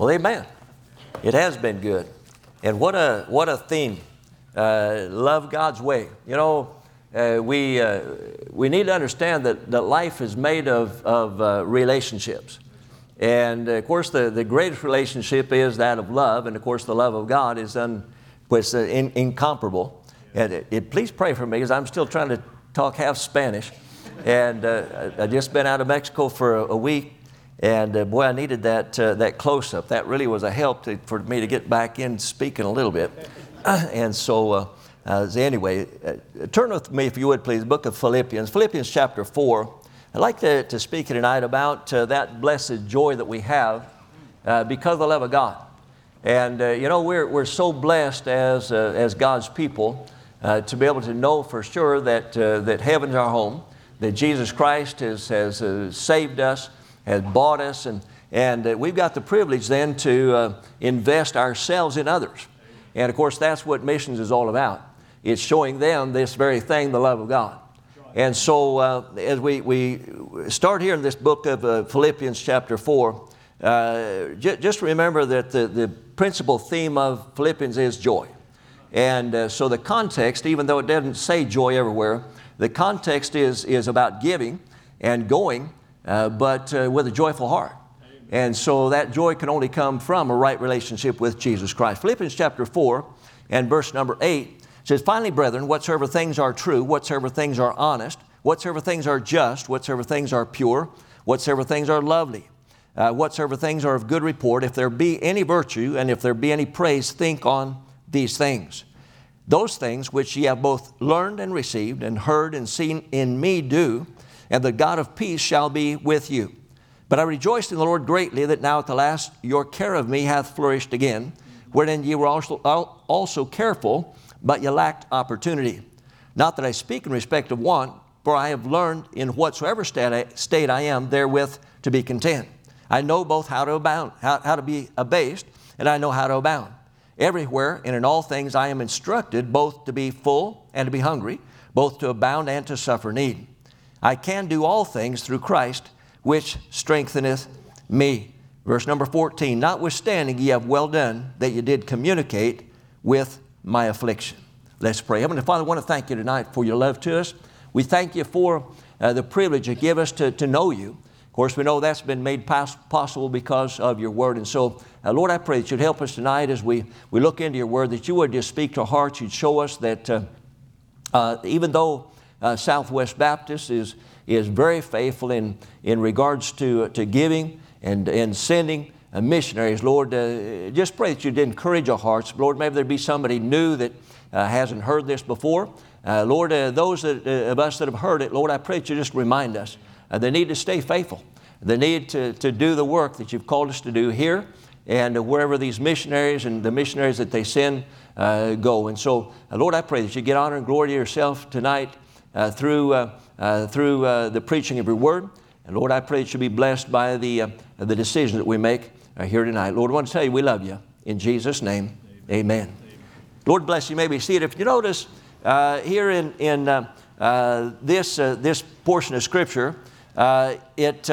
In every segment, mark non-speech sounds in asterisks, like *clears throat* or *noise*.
Well, amen. It has been good. And what a, what a theme. Uh, love God's way. You know, uh, we, uh, we need to understand that, that life is made of, of uh, relationships. And of course, the, the greatest relationship is that of love. And of course, the love of God is un, was, uh, in, incomparable. And it, it, please pray for me because I'm still trying to talk half Spanish. And uh, I, I just been out of Mexico for a, a week. And uh, boy, I needed that, uh, that close up. That really was a help to, for me to get back in speaking a little bit. *clears throat* and so, uh, anyway, uh, turn with me, if you would please, book of Philippians, Philippians chapter 4. I'd like to, to speak tonight about uh, that blessed joy that we have because of the love of God. And you know, we're, we're so blessed as, as God's people to be able to know for sure that, that heaven's our home, that Jesus Christ has, has saved us has bought us, and, and uh, we've got the privilege then to uh, invest ourselves in others. And of course, that's what missions is all about. It's showing them this very thing, the love of God. And so, uh, as we, we start here in this book of uh, Philippians, chapter 4, uh, j- just remember that the, the principal theme of Philippians is joy. And uh, so, the context, even though it doesn't say joy everywhere, the context is, is about giving and going uh, but uh, with a joyful heart. And so that joy can only come from a right relationship with Jesus Christ. Philippians chapter 4 and verse number 8 says, Finally, brethren, whatsoever things are true, whatsoever things are honest, whatsoever things are just, whatsoever things are pure, whatsoever things are lovely, uh, whatsoever things are of good report, if there be any virtue and if there be any praise, think on these things. Those things which ye have both learned and received and heard and seen in me do, and the God of peace shall be with you. But I rejoiced in the Lord greatly that now at the last your care of me hath flourished again, wherein ye were also, also careful, but ye lacked opportunity. Not that I speak in respect of want, for I have learned in whatsoever state I am therewith to be content. I know both how to abound, how, how to be abased, and I know how to abound. Everywhere and in all things I am instructed both to be full and to be hungry, both to abound and to suffer need. I can do all things through Christ, which strengtheneth me. Verse number 14, notwithstanding ye have well done that ye did communicate with my affliction. Let's pray. Heavenly Father, I want to thank you tonight for your love to us. We thank you for uh, the privilege you give us to, to know you. Of course, we know that's been made pos- possible because of your word. And so, uh, Lord, I pray that you'd help us tonight as we, we look into your word, that you would just speak to our hearts. You'd show us that uh, uh even though uh, Southwest Baptist is, is very faithful in, in regards to, to giving and, and sending uh, missionaries. Lord, uh, just pray that you'd encourage our hearts. Lord, maybe there'd be somebody new that uh, hasn't heard this before. Uh, Lord, uh, those that, of us that have heard it, Lord, I pray that you just remind us. they need to stay faithful. They need to, to do the work that you've called us to do here and wherever these missionaries and the missionaries that they send go. And so, Lord, I pray that you get honor and glory to yourself tonight uh, through, uh, uh, through the preaching of your word. And Lord, I pray that you be blessed by the, the decisions that we make here tonight. Lord, I want to tell you we love you. In Jesus' name, amen. amen. Lord bless you. you may be seated. If you notice here in, in this, this portion of Scripture, it,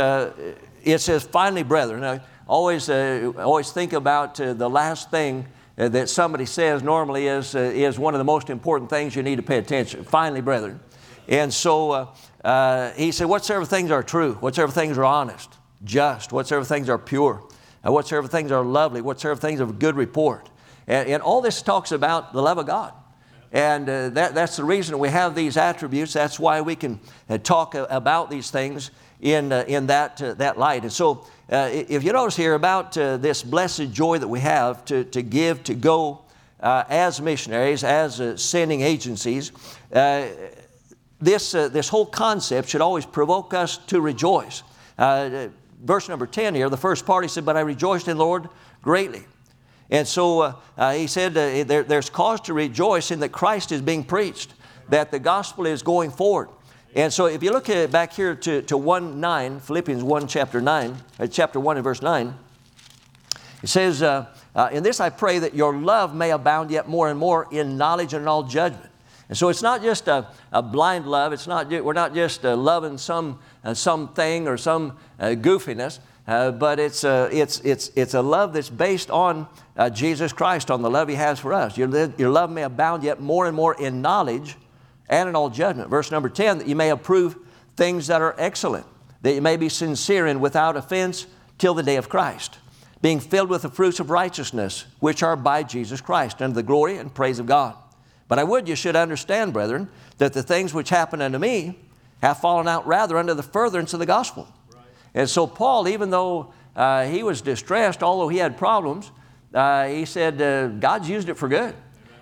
it says, finally, brethren. Always, uh, always think about uh, the last thing uh, that somebody says normally is, is one of the most important things you need to pay attention. Finally, brethren. And so uh, uh, he said, Whatsoever things are true, whatsoever things are honest, just, whatsoever things are pure, uh, whatsoever things are lovely, whatsoever things of good report. And, and all this talks about the love of God. And uh, that, that's the reason we have these attributes. That's why we can uh, talk about these things in, uh, in that, that light. And so, if you notice here about this blessed joy that we have to, to give, to go as missionaries, as sending agencies, this, uh, this whole concept should always provoke us to rejoice. Uh, verse number 10 here, the first part, he said, But I rejoiced in the Lord greatly. And so uh, uh he said, uh, there, There's cause to rejoice in that Christ is being preached, that the gospel is going forward. And so if you look at back here to, to 1 9, Philippians 1, chapter 9, uh, chapter 1 and verse 9, it says, In this I pray that your love may abound yet more and more in knowledge and in all judgment and so it's not just a, a blind love. It's not, we're not just uh, loving some, uh, something or some uh, goofiness. uh, but it's a, it's, it's, it's a love that's based on uh, Jesus Christ, on the love He has for us. Your, your love may abound yet more and more in knowledge and in all judgment. Verse number 10 that you may approve things that are excellent, that you may be sincere and without offense till the day of Christ, being filled with the fruits of righteousness, which are by Jesus Christ, unto the glory and praise of God. But I would you should understand, brethren, that the things which happen unto me have fallen out rather under the furtherance of the gospel. Right. And so, Paul, even though uh, he was distressed, although he had problems, uh, he said, uh, God's used it for good.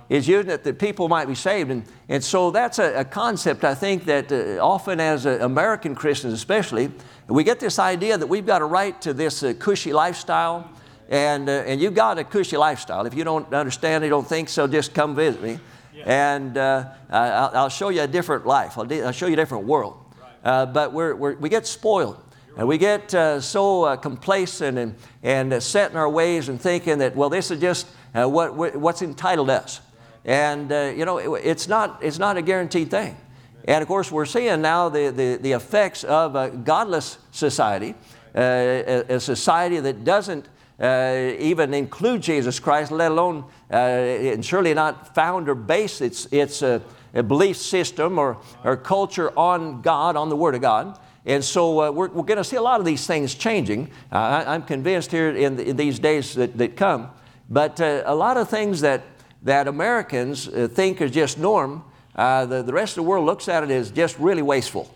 He's using it that people might be saved. And, and so that's a, a concept I think that uh, often as uh, American Christians especially, we get this idea that we've got a right to this uh, cushy lifestyle. And, and you've got a cushy lifestyle. If you don't understand it, don't think so, just come visit me. And uh, I'll, I'll, show you a different life. I'll, I'll show you a different world. Uh, but we're, we're, we get spoiled. And we get uh, so uh, complacent and, and uh, set in our ways and thinking that, well, this is just uh, what, what's entitled us. And, you know, it, it's, not, it's not a guaranteed thing. And of course, we're seeing now the, the, the effects of a godless society, a, a society that doesn't uh, even include Jesus Christ, let alone, uh, and surely not found or base its, its uh, belief system or, or culture on God, on the Word of God. And so uh, we're, we're going to see a lot of these things changing. Uh, I, am convinced here in, the, in, these days that, that come. But uh, a lot of things that, that Americans think are just norm, the, the rest of the world looks at it as just really wasteful.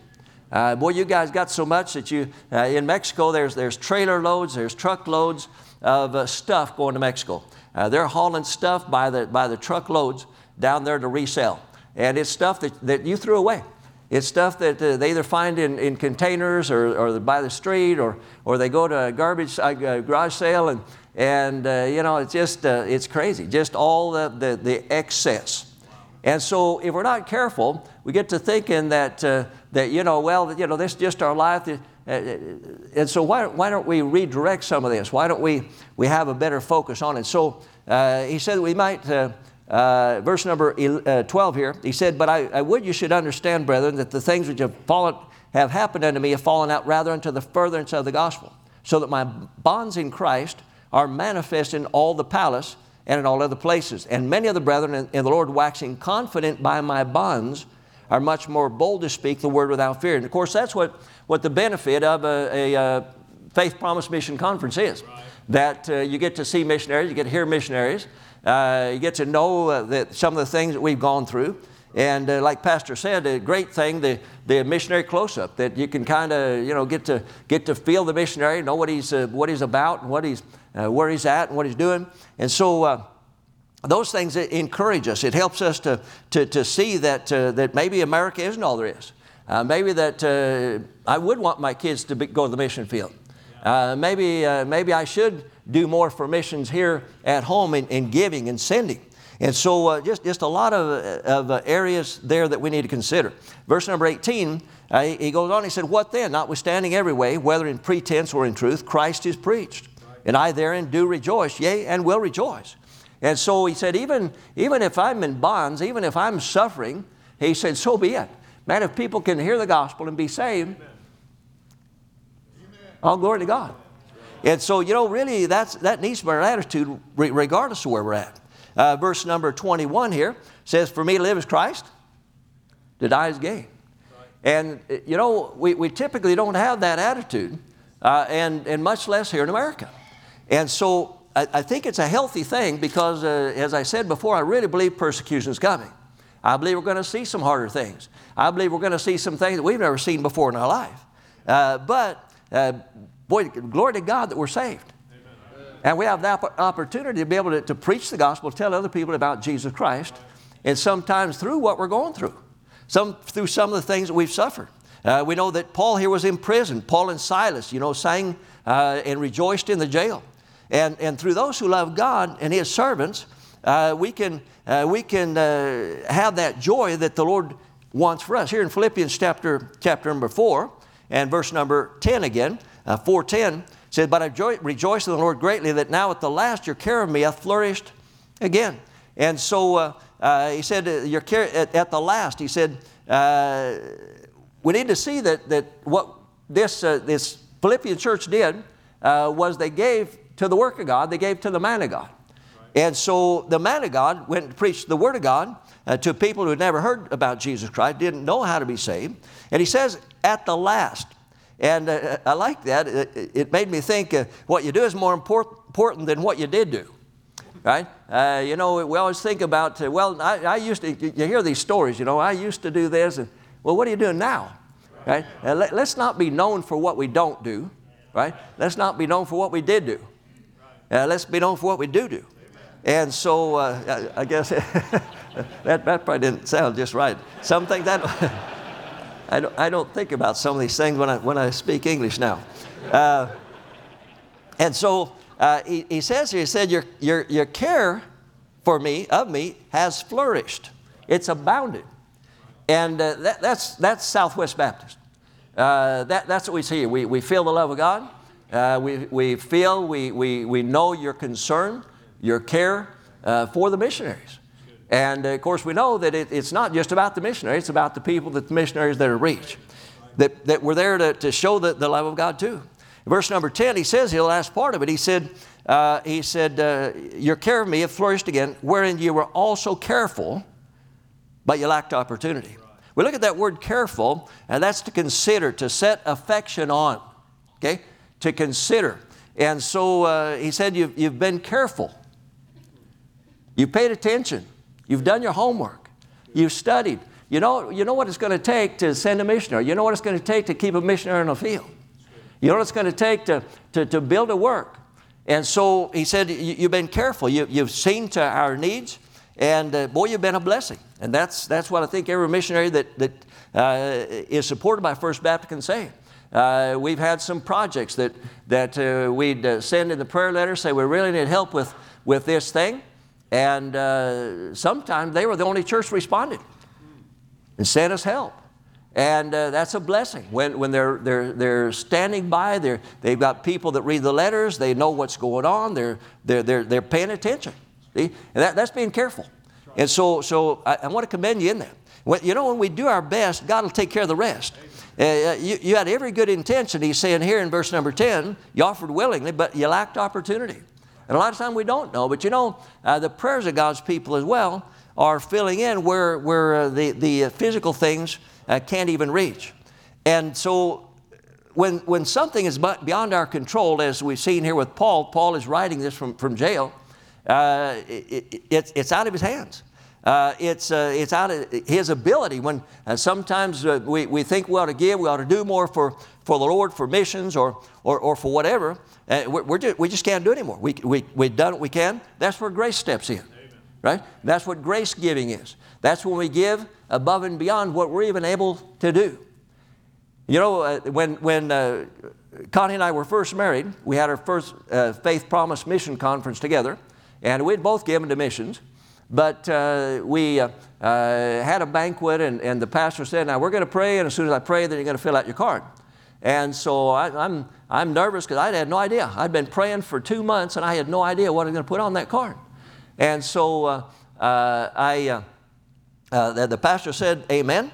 Uh, boy, you guys got so much that you, uh, in Mexico, there's, there's trailer loads, there's truck loads of uh, stuff going to Mexico. Uh, they're hauling stuff by the, by the truckloads down there to resell. And it's stuff that, that you threw away. It's stuff that uh, they either find in, in containers or, or by the street or, or they go to a garbage uh, garage sale and, and uh, you know, it's just, uh, it's crazy. Just all the, the, the excess. And so if we're not careful, we get to thinking that, uh, that you know, well, you know, this is just our life. And so why, why don't we redirect some of this? Why don't we, we have a better focus on it? So uh, he said we might, uh, uh verse number uh, 12 here, he said, But I, I, would you should understand, brethren, that the things which have, fallen, have happened unto me have fallen out rather unto the furtherance of the gospel, so that my bonds in Christ are manifest in all the palace and in all other places. And many of the brethren in, in the Lord waxing confident by my bonds are much more bold to speak the word without fear. And of course, that's what what the benefit of a, a, a Faith Promise Mission Conference is. Right. That uh, you get to see missionaries, you get to hear missionaries, uh, you get to know uh, that some of the things that we've gone through. And uh, like Pastor said, a great thing, the, the missionary close-up, that you can kind of, you know, get to, get to feel the missionary, know what he's, uh, what he's about and what he's, uh, where he's at and what he's doing. And so those things encourage us. It helps us to, to, to see that, that maybe America isn't all there is. Uh, maybe that uh, I would want my kids to be, go to the mission field. Uh, maybe, uh, maybe I should do more for missions here at home in, in giving and sending. And so, uh, just, just a lot of, of uh, areas there that we need to consider. Verse number 18, he goes on, he said, What then? Notwithstanding every way, whether in pretense or in truth, Christ is preached. And I therein do rejoice, yea, and will rejoice. And so he said, even, even if I'm in bonds, even if I'm suffering, he said, so be it. Man, if people can hear the gospel and be saved, all glory to God. And so, you know, really, that's, that needs to be our attitude regardless of where we're at. Uh, verse number 21 here says, For me to live is Christ, to die is gain. And, you know, we, we typically don't have that attitude, uh, and, and much less here in America. And so I, I think it's a healthy thing because, uh, as I said before, I really believe persecution is coming. I believe we're going to see some harder things. I believe we're going to see some things that we've never seen before in our life. Uh, but, uh, boy, glory to God that we're saved. Amen. And we have the opportunity to be able to, to, preach the gospel, tell other people about Jesus Christ, and sometimes through what we're going through, some, through some of the things that we've suffered. Uh, we know that Paul here was in prison. Paul and Silas, you know, sang uh, and rejoiced in the jail. And, and through those who love God and His servants, uh, we can, uh, we can uh, have that joy that the Lord wants for us. Here in Philippians chapter, chapter number 4 and verse number 10 again, uh, 410 says, But I rejoice in the Lord greatly that now at the last your care of me hath flourished again. And so uh, uh, he said, your care at, at, the last, he said, we need to see that, that what this, this Philippian church did was they gave to the work of God, they gave to the man of God. And so the man of God went and preached the Word of God uh, to people who had never heard about Jesus Christ, didn't know how to be saved. And he says, at the last, and uh, I like that. It, it made me think uh, what you do is more important, important than what you did do. Right? Uh, you know, we always think about, uh, well, I, I, used to, you hear these stories, you know, I used to do this. And, well, what are you doing now? Right? Uh, let, let's not be known for what we don't do. Right? Let's not be known for what we did do. Uh, let's be known for what we do do. And so I, I, guess *laughs* that, that probably didn't sound just right. Some things that. *laughs* I don't, I don't think about some of these things when I, when I speak English now. Uh, and so uh, he, he says here, he said, your, your, your care for me, of me, has flourished. It's abounded. And uh, that, that's, that's Southwest Baptist. Uh, that, that's what we see here. We, we feel the love of God. Uh, we, we feel, we, we, we know your concern, your care uh, for the missionaries. And of course, we know that it, it's not just about the missionaries, it's about the people that the missionaries that are reached, that, that were there to, to show the, the love of God too. Verse number 10, he says, the last part of it, he said, uh, he said, uh, Your care of me have flourished again, wherein you were also careful, but you lacked opportunity. We look at that word careful, and that's to consider, to set affection on, okay? To consider. And so uh, he said, you've, you've been careful. You've paid attention. You've done your homework. You've studied. You know, you know what it's going to take to send a missionary. You know what it's going to take to keep a missionary in the field. You know what it's going to take to, to, to build a work. And so he said, You've been careful. You, you've seen to our needs. And uh, boy, you've been a blessing. And that's, that's what I think every missionary that, that uh, is supported by First Baptist can say. Uh, we've had some projects that, that uh, we'd uh, send in the prayer letter, say we really need help with, with this thing. And uh, sometimes they were the only church responded and sent us help. And uh, that's a blessing. When, when they're, they're, they're standing by, they're, they've got people that read the letters, they know what's going on, they're, they're, they're, they're paying attention. See? And that, that's being careful. And so, so I, I want to commend you in that. When, you know, when we do our best, God will take care of the rest. Uh, uh, you, you had every good intention, he's saying here in verse number 10, you offered willingly, but you lacked opportunity. And a lot of times we don't know, but you know, uh, the prayers of God's people as well are filling in where, where uh, the, the physical things uh, can't even reach. And so when, when something is beyond our control, as we've seen here with Paul, Paul is writing this from, from jail, uh, it, it, it's out of his hands. Uh, it's, uh, it's out of his ability. When uh, sometimes uh, we, we think we ought to give, we ought to do more for, for the Lord, for missions, or, or, or for whatever. Uh, we're, we're just, we just can't do it anymore. We, we, we've done what we can. That's where grace steps in, Amen. right? That's what grace giving is. That's when we give above and beyond what we're even able to do. You know, uh, when, when Connie and I were first married, we had our first Faith Promise Mission Conference together, and we'd both given to missions. But uh, we uh, uh, had a banquet, and, and the pastor said, Now we're going to pray, and as soon as I pray, then you're going to fill out your card. And so I, I'm, I'm nervous because I had no idea. I'd been praying for two months and I had no idea what I was going to put on that card. And so uh, uh, I, uh, uh the, the, pastor said, Amen.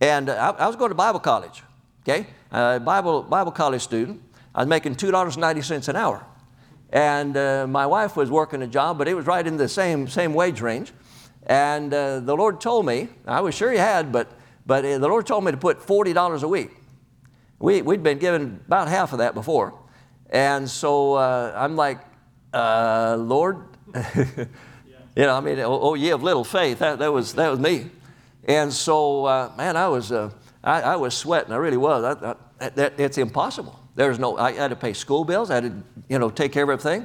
And I, I, was going to Bible college, okay? Bible, Bible college student. I was making $2.90 an hour. And uh, my wife was working a job, but it was right in the same, same wage range. And uh, the Lord told me, I was sure He had, but, but the Lord told me to put $40 a week. We, we'd been given about half of that before. And so uh, I'm like, uh, Lord, *laughs* you know, I mean, oh, oh, ye of little faith, that, that, was, that was me. And so, uh, man, I was, uh, I, I, was sweating, I really was. I, I, that, it's impossible. There's no, I had to pay school bills, I had to, you know, take care of everything.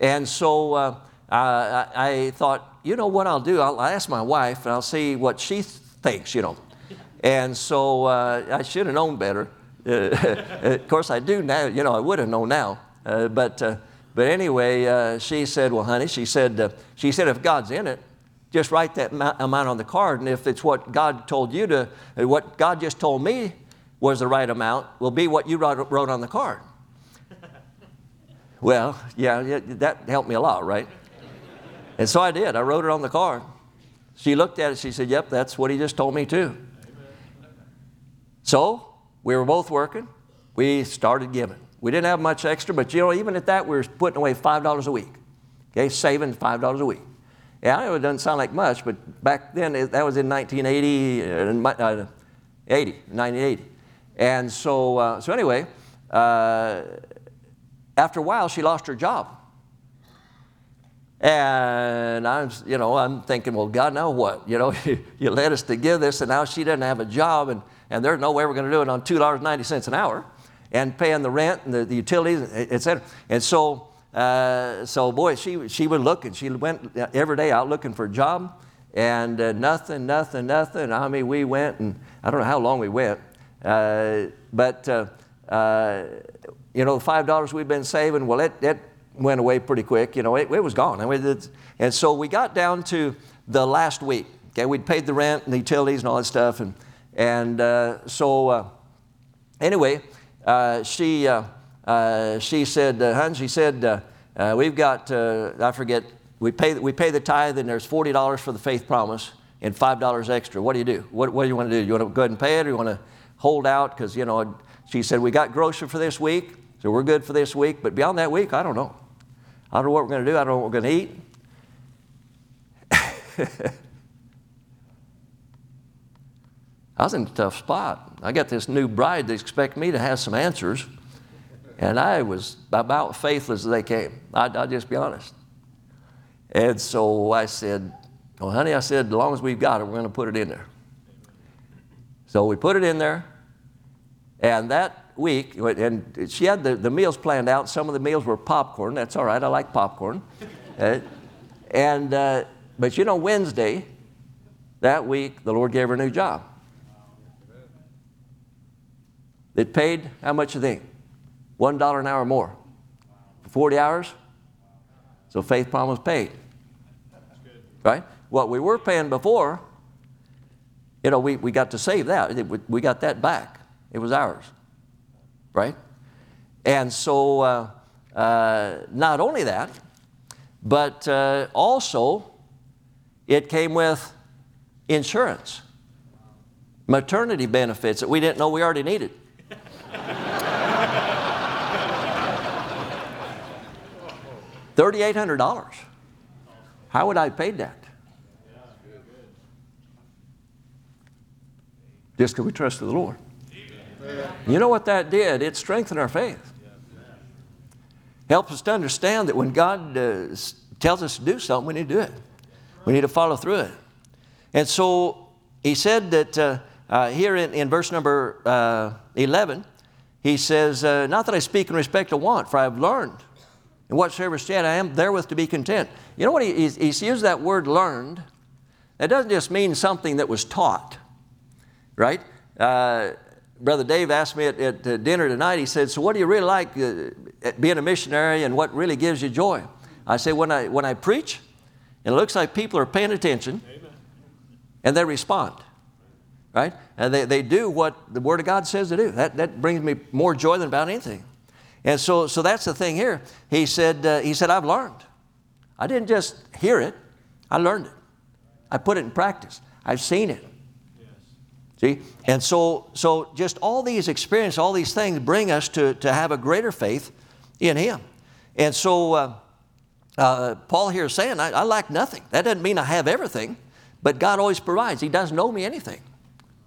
And so uh, I, I, thought, you know what I'll do? I'll ask my wife and I'll see what she thinks, you know. And so uh, I should have known better. *laughs* of course, I do now. You know, I would have known now. Uh, but, uh, but anyway, uh, she said, well, honey, she said, uh, she said, if God's in it, just write that amount on the card. And if it's what God told you to, uh, what God just told me was the right amount, will be what you wrote, wrote on the card. *laughs* well, yeah, that helped me a lot, right? And so I did. I wrote it on the card. She looked at it. She said, Yep, that's what he just told me too. So we were both working. We started giving. We didn't have much extra, but you know, even at that, we were putting away $5 a week. Okay, saving $5 a week. Yeah, I know it doesn't sound like much, but back then, that was in 1980, uh, 80, 1980. And so, uh, so anyway, uh, after a while, she lost her job. And I'm, you know, I'm thinking, well, God, now what? You know, *laughs* you led us to give this, and now she doesn't have a job, and, and there's no way we're going to do it on $2.90 an hour, and paying the rent and the, the utilities, et cetera. And so, uh, so boy, she, she was looking. She went every day out looking for a job, and uh, nothing, nothing, nothing. I mean, we went, and I don't know how long we went, uh, but, uh, uh, you know, the $5 we've been saving, well, it, it went away pretty quick. You know, it, it was gone. I mean, and so we got down to the last week. Okay, we'd paid the rent and the utilities and all that stuff, and and uh, so uh, anyway, uh, she uh, uh, she said, uh, "Hun," she said, "We've got I forget we pay we pay the tithe and there's forty dollars for the faith promise and five dollars extra. What do you do? What what do you want to do? You want to go ahead and pay it, or you want to hold out? Because you know." She said, We got grocery for this week, so we're good for this week, but beyond that week, I don't know. I don't know what we're going to do. I don't know what we're going to eat. *laughs* I was in a tough spot. I got this new bride that expected me to have some answers, and I was about faithless as they came. I, will just be honest. And so I said, Well, honey, I said, as long as we've got it, we're going to put it in there. So we put it in there, and that week, and she had the, the meals planned out. Some of the meals were popcorn. That's all right. I like popcorn. uh, and, uh, but you know, Wednesday, that week, the Lord gave her a new job. It paid how much you think? One dollar an hour more. For 40 hours? So faith promise paid. Right? What we were paying before, you know, we, we got to save that. We got that back. It was ours right? And so, uh, uh, not only that, but uh, also it came with insurance, maternity benefits that we didn't know we already needed. $3,800. How would I have paid that? Just because we trusted the Lord. You know what that did? It strengthened our faith. Helps us to understand that when God uh, tells us to do something, we need to do it. We need to follow through it. And so he said that uh, uh, here in, in, verse number uh, 11, he says, uh, Not that I speak in respect of want, for I have learned in whatsoever state I am therewith to be content. You know what? He, he's, he's used that word learned. That doesn't just mean something that was taught, right? Uh, Brother Dave asked me at, at, dinner tonight, he said, So, what do you really like uh, being a missionary and what really gives you joy? I said, When I, when I preach, and it looks like people are paying attention Amen. and they respond, right? And they, they do what the Word of God says to do. That, that brings me more joy than about anything. And so, so that's the thing here. He said, uh, he said, I've learned. I didn't just hear it, I learned it. I put it in practice. I've seen it. See? And so, so just all these experiences, all these things bring us to, to have a greater faith in Him. And so uh, uh, Paul here is saying, I, I lack nothing. That doesn't mean I have everything, but God always provides. He doesn't owe me anything,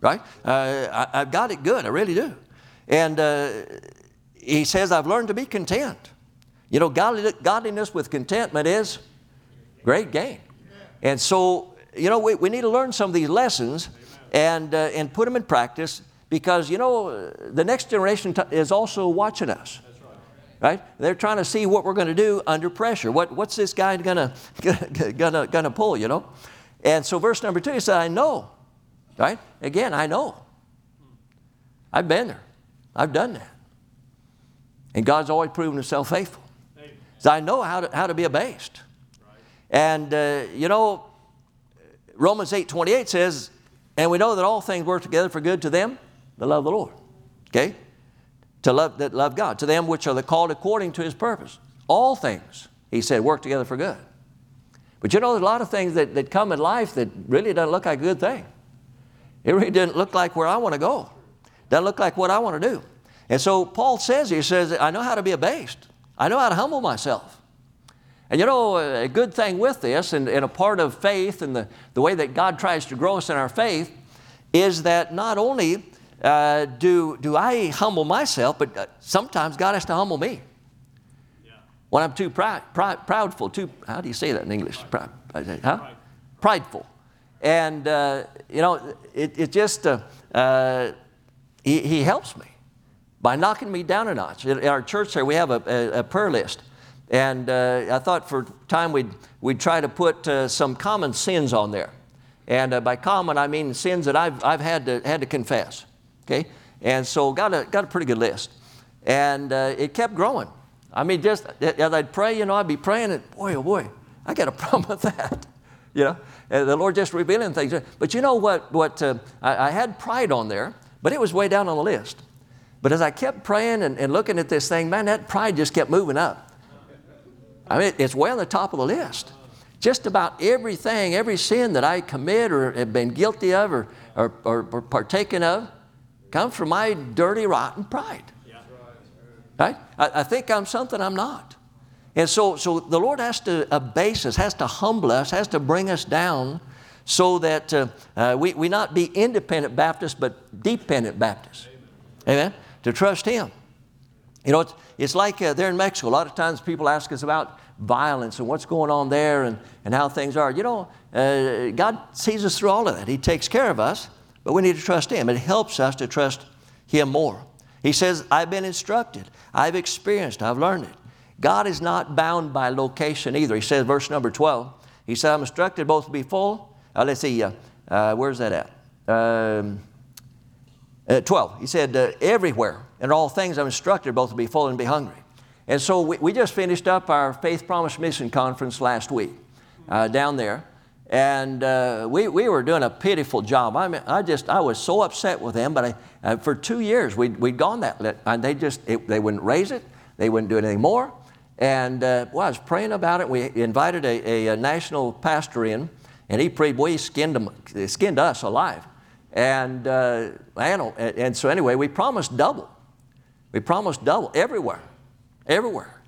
right? Uh, I, have got it good. I really do. And uh, he says, I've learned to be content. You know, godliness with contentment is great gain. And so, you know, we, we need to learn some of these lessons and, uh, and put them in practice because, you know, the next generation t- is also watching us. Right. They're trying to see what we're going to do under pressure. What, what's this guy going *laughs* to gonna, gonna pull, you know? And so, verse number two, he said, I know. Right? Again, I know. I've been there, I've done that. And God's always proven himself faithful. So I know how to, how to be abased. Right. And, uh, you know, Romans 8 28 says, and we know that all things work together for good to them that love the Lord. Okay? To love that love God. To them which are the called according to his purpose. All things, he said, work together for good. But you know, there's a lot of things that, that come in life that really doesn't look like a good thing. It really doesn't look like where I want to go. Doesn't look like what I want to do. And so Paul says, he says, I know how to be abased. I know how to humble myself. And you know, a good thing with this, and, and a part of faith and the, the way that God tries to grow us in our faith, is that not only uh, do, do I humble myself, but uh, sometimes God has to humble me. Yeah. When I'm too proud, proudful, too, how do you say that in English? Huh? Prideful. And, uh, you know, it, it just, uh, uh, he, he helps me by knocking me down a notch. In our church there, we have a, a, a prayer list. And uh, I thought for time we'd, we'd try to put uh, some common sins on there. And uh, by common, I mean sins that I've, I've had, to, had to confess. Okay? And so got a, got a pretty good list. And uh, it kept growing. I mean, just as I'd pray, you know, I'd be praying, and boy, oh boy, I got a *laughs* problem with that. You know, and the Lord just revealing things. But you know what? What uh, I, I, had pride on there, but it was way down on the list. But as I kept praying and, and looking at this thing, man, that pride just kept moving up. I mean, it's way on the top of the list. Just about everything, every sin that I commit or have been guilty of or, or, or, or partaken of comes from my dirty, rotten pride. Right? I, I, think I'm something I'm not. And so, so the Lord has to abase us, has to humble us, has to bring us down so that uh, uh, we, we not be independent Baptists, but dependent Baptists. Amen? To trust Him. You know, it's, it's like uh, there in Mexico, a lot of times people ask us about violence and what's going on there and, and how things are. You know, uh, God sees us through all of that. He takes care of us, but we need to trust Him. It helps us to trust Him more. He says, I've been instructed, I've experienced, I've learned it. God is not bound by location either. He says, verse number 12, He said, I'm instructed both to be full. Uh, let's see, uh, uh where's that at? Um, uh, 12. He said, everywhere in all things I'm instructed both to be full and be hungry. And so we, we just finished up our Faith Promise Mission Conference last week uh, down there. And uh, we, we were doing a pitiful job. I mean, I just, I was so upset with them, but I, uh, for two years we'd, we'd gone that, and they just, it, they wouldn't raise it, they wouldn't do anything more. And uh, well, I was praying about it. We invited a, a, a national pastor in, and he prayed, he skinned, them, skinned us alive. And, uh, and, and so anyway, we promised double. We promised double everywhere, everywhere.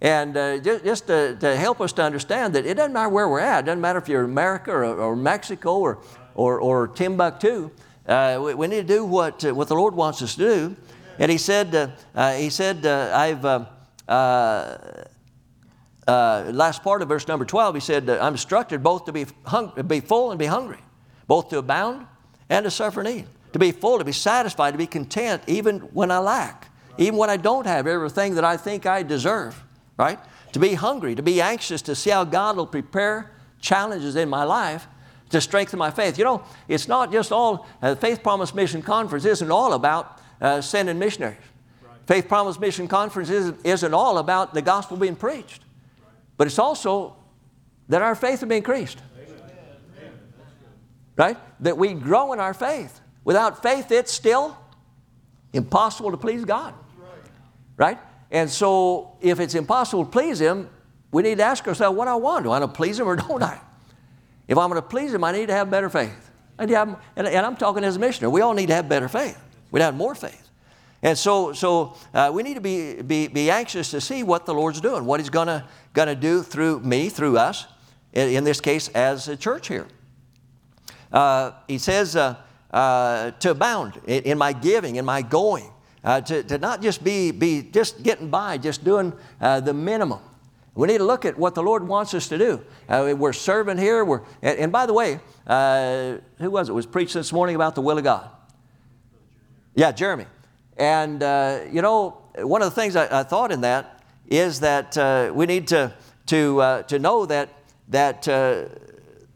And uh, just, just to, to, help us to understand that it doesn't matter where we're at, it doesn't matter if you're America or, or Mexico or, or, or Timbuktu, uh, we, we, need to do what, uh, what the Lord wants us to do. And He said, uh, uh, he said I've, last part of verse number 12, He said, I'm instructed both to be, hung, be full and be hungry, both to abound and to suffer need to be full, to be satisfied, to be content, even when I lack, even when I don't have everything that I think I deserve, right? To be hungry, to be anxious, to see how God will prepare challenges in my life to strengthen my faith. You know, it's not just all, uh, Faith Promise Mission Conference isn't all about uh, sending missionaries. Right. Faith Promise Mission Conference isn't, isn't all about the gospel being preached, right. but it's also that our faith will be increased. Amen. Right? That we grow in our faith. Without faith, it's still impossible to please God. Right? And so, if it's impossible to please Him, we need to ask ourselves what I want. Do I want to please Him or *laughs* don't I? If I'm going to please Him, I need to have better faith. And, have, and, and I'm talking as a missionary. We all need to have better faith. We need more faith. And so, so uh, we need to be, be, be anxious to see what the Lord's doing, what He's going to do through me, through us, in, in, this case, as a church here. Uh, he says, uh, uh, to abound in, in, my giving, in my going, uh, to, to not just be, be just getting by, just doing uh, the minimum. We need to look at what the Lord wants us to do. Uh, we're serving here. We're, and, and by the way, uh, who was it was preached this morning about the will of God? Yeah, Jeremy. And, uh, you know, one of the things I, I thought in that is that we need to, to, to know that, that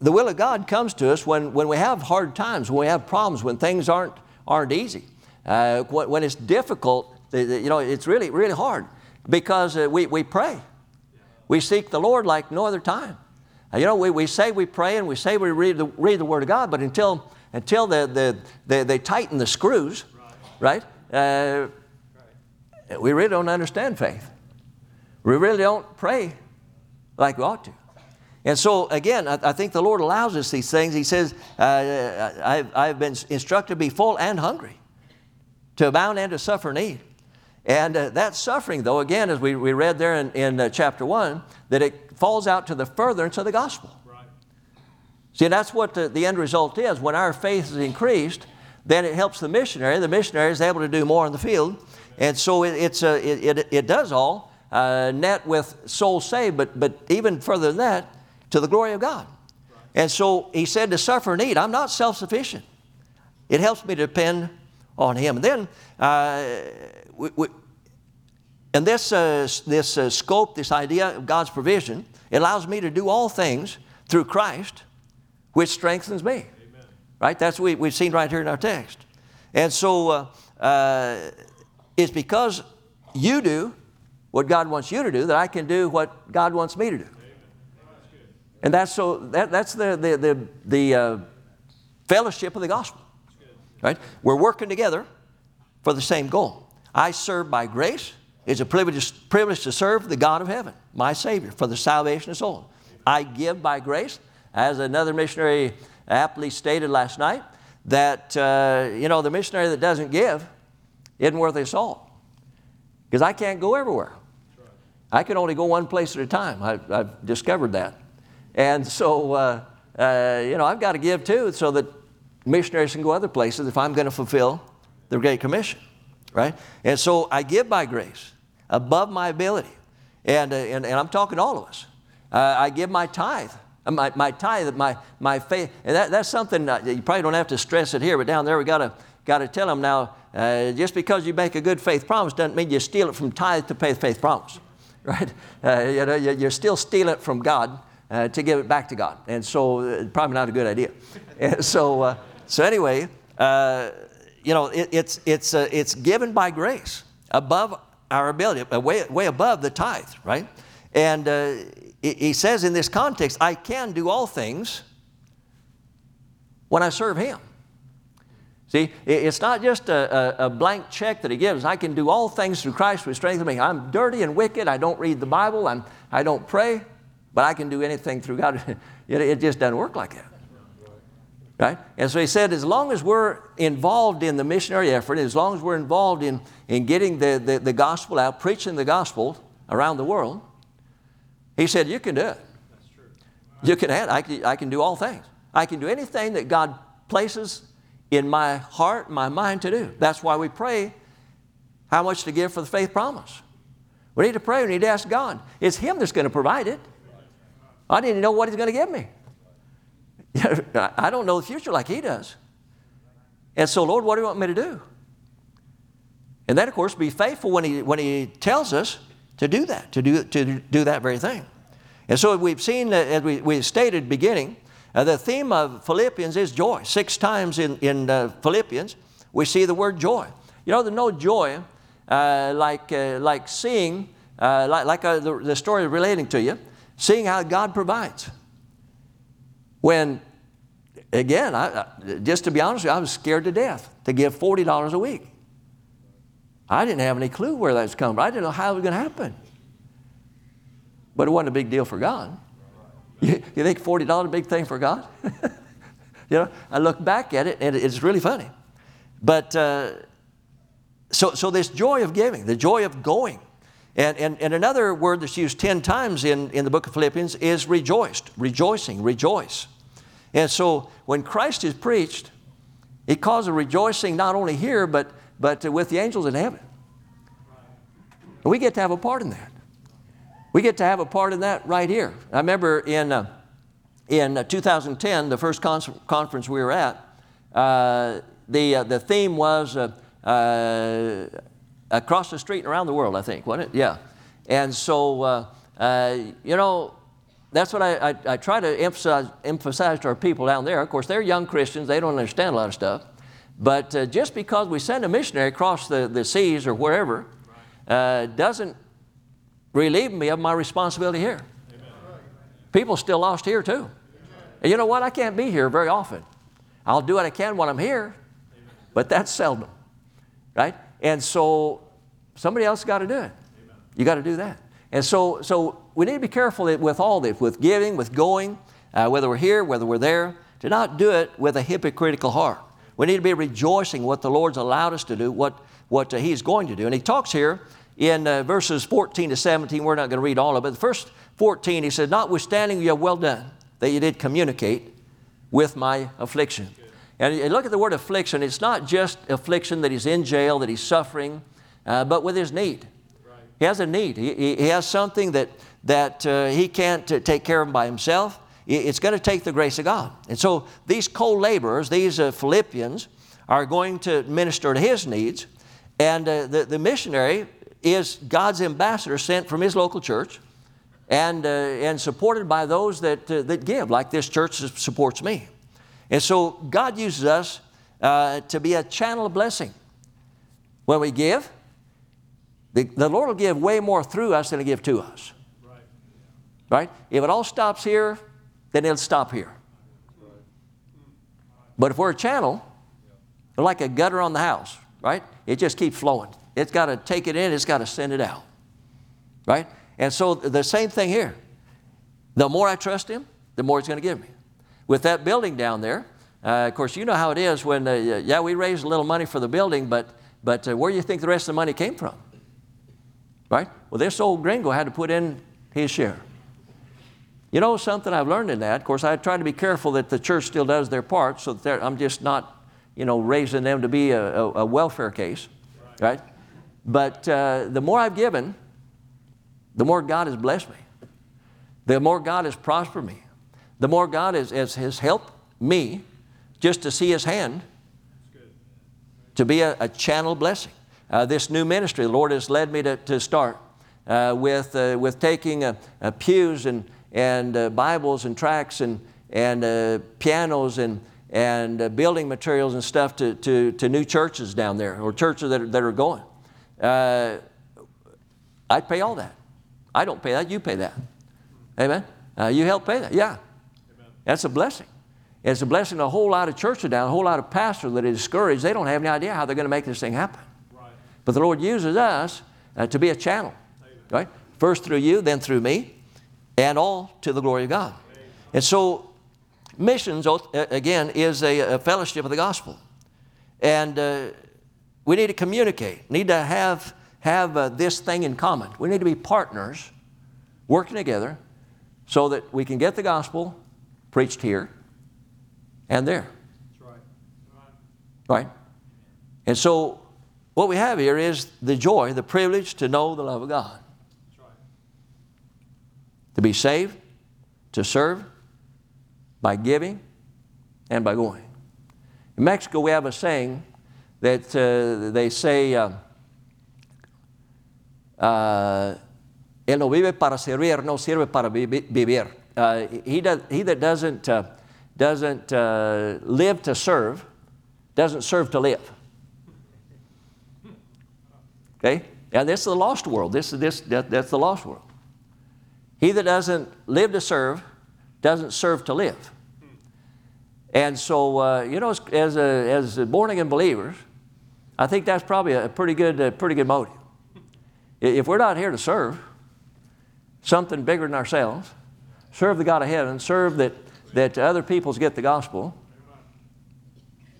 the will of God comes to us when, when we have hard times, when we have problems, when things aren't, aren't easy. Uh, when, when, it's difficult, you know, it's really, really hard because uh, we, we pray. We seek the Lord like no other time. Uh, you know, we, we say we pray and we say we read the, read the Word of God, but until, until the, the, the they tighten the screws, right, uh, we really don't understand faith. We really don't pray like we ought to. And so, again, I, I, think the Lord allows us these things. He says, uh, I've, I've, been instructed to be full and hungry, to abound and to suffer need. And uh, that suffering, though, again, as we, we read there in, in uh, chapter 1, that it falls out to the furtherance of the gospel. Right. See, that's what the, the end result is. When our faith is increased, then it helps the missionary. The missionary is able to do more in the field. And so it, it's a, it, it, it does all uh, net with souls saved, but, but even further than that, to the glory of God. And so he said to suffer need. I'm not self sufficient. It helps me to depend on him. And then, uh, we, we, and this, uh, this uh, scope, this idea of God's provision, it allows me to do all things through Christ, which strengthens me. Amen. Right? That's what we, we've seen right here in our text. And so uh, uh, it's because you do what God wants you to do that I can do what God wants me to do. And that's so that, that's the the the, the uh, fellowship of the gospel. Right? We're working together for the same goal. I serve by grace. It's a privilege, privilege to serve the God of heaven, my Savior, for the salvation of souls. I give by grace, as another missionary aptly stated last night, that uh, you know the missionary that doesn't give isn't worth his salt, because I can't go everywhere. I can only go one place at a time. I, have discovered that. And so, uh, uh, you know, I've got to give too so that missionaries can go other places if I'm going to fulfill the Great Commission, right? And so I give by grace above my ability. And, uh, and, and I'm talking to all of us. Uh, I give my tithe. Uh, my, my tithe, my, my faith. And that, that's something you probably don't have to stress it here, but down there we got to got to tell them now uh, just because you make a good faith promise doesn't mean you steal it from tithe to pay the faith promise *laughs* right? You know, you're still stealing it from God uh, to give it back to God. And so, uh, probably not a good idea. *laughs* And so, uh, so anyway, uh, you know, it, it's, it's, uh, it's given by grace above our ability, way, way above the tithe, right? And he says in this context, I can do all things when I serve Him. See, it's not just a, a, a, blank check that he gives. I can do all things through Christ who strengthens me. I'm dirty and wicked. I don't read the Bible. I'm, I don't pray, but I can do anything through God. *laughs* it, it just doesn't work like that. Right? And so he said, as long as we're involved in the missionary effort, as long as we're involved in, in getting the, the, the gospel out, preaching the gospel around the world, he said, you can do it. That's true. You can add, I can, I can do all things. I can do anything that God places in my heart, my mind to do. That's why we pray how much to give for the faith promise. We need to pray, we need to ask God. It's Him that's going to provide it. I to know what He's going to give me. *laughs* I don't know the future like He does. And so, Lord, what do you want me to do? And then, of course, be faithful when He, when he tells us to do that, to do, to do that very thing. And so we've seen, as we, we stated beginning, uh, the theme of Philippians is joy. Six times in, in uh, Philippians, we see the word joy. You know, there's no joy uh, like, uh, like seeing, uh, like, like uh, the, the story relating to you, seeing how God provides. When, again, I, just to be honest you, I was scared to death to give $40 a week. I didn't have any clue where that was coming from. I didn't know how it was going to happen. But it wasn't a big deal for God. You, you think $40 a big thing for God? *laughs* you know, I look back at it and it's really funny. But uh, so, so this joy of giving, the joy of going. And, and, and another word that's used 10 times in, in the book of Philippians is rejoiced, rejoicing, rejoice. And so when Christ is preached, it causes rejoicing not only here, but, but with the angels in heaven. And we get to have a part in that. We get to have a part in that right here. I remember in, uh, in uh, 2010, the first con- conference we were at, uh, the, uh, the theme was uh, uh, across the street and around the world, I think, wasn't it? Yeah. And so, uh, uh, you know, that's what I, I, I, try to emphasize, emphasize to our people down there. Of course, they're young Christians, they don't understand a lot of stuff. But uh, just because we send a missionary across the, the seas or wherever doesn't relieve me of my responsibility here. Amen. People still lost here too. And you know what? I can't be here very often. I'll do what I can when I'm here, but that's seldom, right? And so somebody else got to do it. You got to do that. And so, so we need to be careful with all this, with giving, with going, uh, whether we're here, whether we're there, to not do it with a hypocritical heart. we need to be rejoicing what the Lord's allowed us to do, what, what uh, He's going to do. And He talks here in uh, verses 14 to 17. We're not going to read all of it. The first 14, He said, Notwithstanding, you have well done that you did communicate with my affliction. And you look at the word affliction, it's not just affliction that he's in jail, that he's suffering, uh, but with his need. Right. He has a need. He, he has something that, that uh, he can't uh, take care of by himself. It's going to take the grace of God. And so these co laborers, these uh, Philippians, are going to minister to his needs. And uh, the, the missionary is God's ambassador sent from his local church and, uh, and supported by those that, that give, like this church supports me. And so God uses us uh, to be a channel of blessing. When we give, the, the Lord will give way more through us than He give to us. Right. right? If it all stops here, then it'll stop here. But if we're a channel, we're like a gutter on the house, right? It just keeps flowing. It's got to take it in, it's got to send it out, right? And so the same thing here. The more I trust Him, the more He's going to give me with that building down there. Uh, of course, you know how it is when, uh, yeah, we raised a little money for the building, but, but uh, where do you think the rest of the money came from? Right? Well, this old gringo had to put in his share. You know something I've learned in that? Of course, I try to be careful that the church still does their part so that I'm just not, you know, raising them to be a, a, a welfare case, right? right? But uh, the more I've given, the more God has blessed me. The more God has prospered me the more God has, has, has helped me just to see His hand to be a, a channel blessing. Uh, this new ministry, the Lord has led me to, to start uh, with, uh, with taking uh, uh, pews and, and uh, Bibles and tracts and, and pianos and, and building materials and stuff to, to, to new churches down there or churches that are, that are going. I pay all that. I don't pay that, you pay that. Amen? you help pay that, yeah. That's a blessing. It's a blessing to a whole lot of churches down, a whole lot of pastors that are discouraged. They don't have any idea how they're going to make this thing happen. Right. But the Lord uses us uh, to be a channel, Amen. right? First through you, then through me, and all to the glory of God. Amen. And so, missions, uh, again, is a, a, fellowship of the gospel. And uh, we need to communicate, need to have, have uh, this thing in common. We need to be partners working together so that we can get the gospel preached here and there. Right. right. And so, what we have here is the joy, the privilege to know the love of God. Right. To be saved, to serve by giving and by going. In Mexico, we have a saying that uh, they say, uh, uh, Él no vive para servir, no sirve para vivir. Uh, he, does, he that doesn't, uh, doesn't uh, live to serve doesn't serve to live. Okay? And this is the lost world. This is this, that, that's the lost world. He that doesn't live to serve doesn't serve to live. And so, uh, you know, as, as, a, as born again believers, I think that's probably a pretty good, a pretty good motive. If we're not here to serve something bigger than ourselves, serve the God of heaven, serve that, that other peoples get the gospel,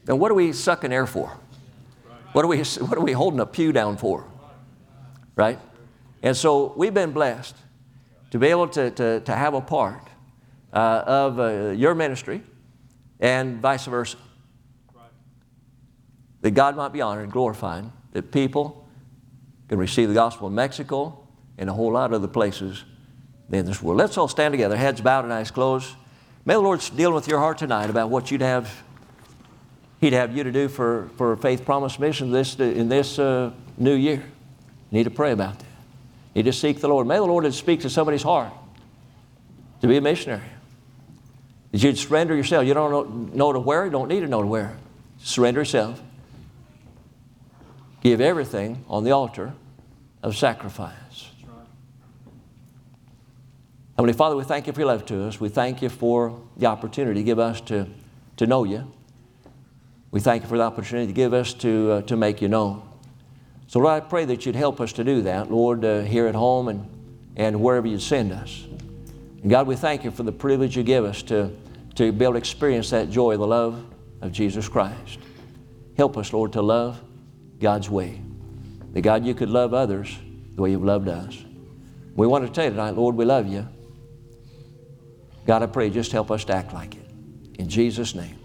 then what are we sucking air for? What are we, *laughs* what are we holding a pew down for? Right? And so we've been blessed to be able to, to, to have a part uh, of uh, your ministry and vice versa. That God might be honored and glorified, that people can receive the gospel in Mexico and a whole lot of other places in this world. Let's all stand together, heads bowed and eyes closed. May the Lord deal with your heart tonight about what you'd have, He'd have you to do for, for Faith Promise Mission this, in this uh, new year. You need to pray about that. You need to seek the Lord. May the Lord speak to somebody's heart to be a missionary. That you'd surrender yourself. You don't know, know to where, you don't need to know to where. Surrender yourself. Give everything on the altar of sacrifice. Heavenly Father, we thank you for your love to us. We thank you for the opportunity to give us to, to know you. We thank you for the opportunity to give us to, uh, to make you known. So, Lord, I pray that you'd help us to do that, Lord, uh, here at home and, and wherever you send us. And God, we thank you for the privilege you give us to, to be able to experience that joy, the love of Jesus Christ. Help us, Lord, to love God's way. That, God, you could love others the way you've loved us. We want to tell you tonight, Lord, we love you. God, I pray, just help us to act like it. In Jesus' name.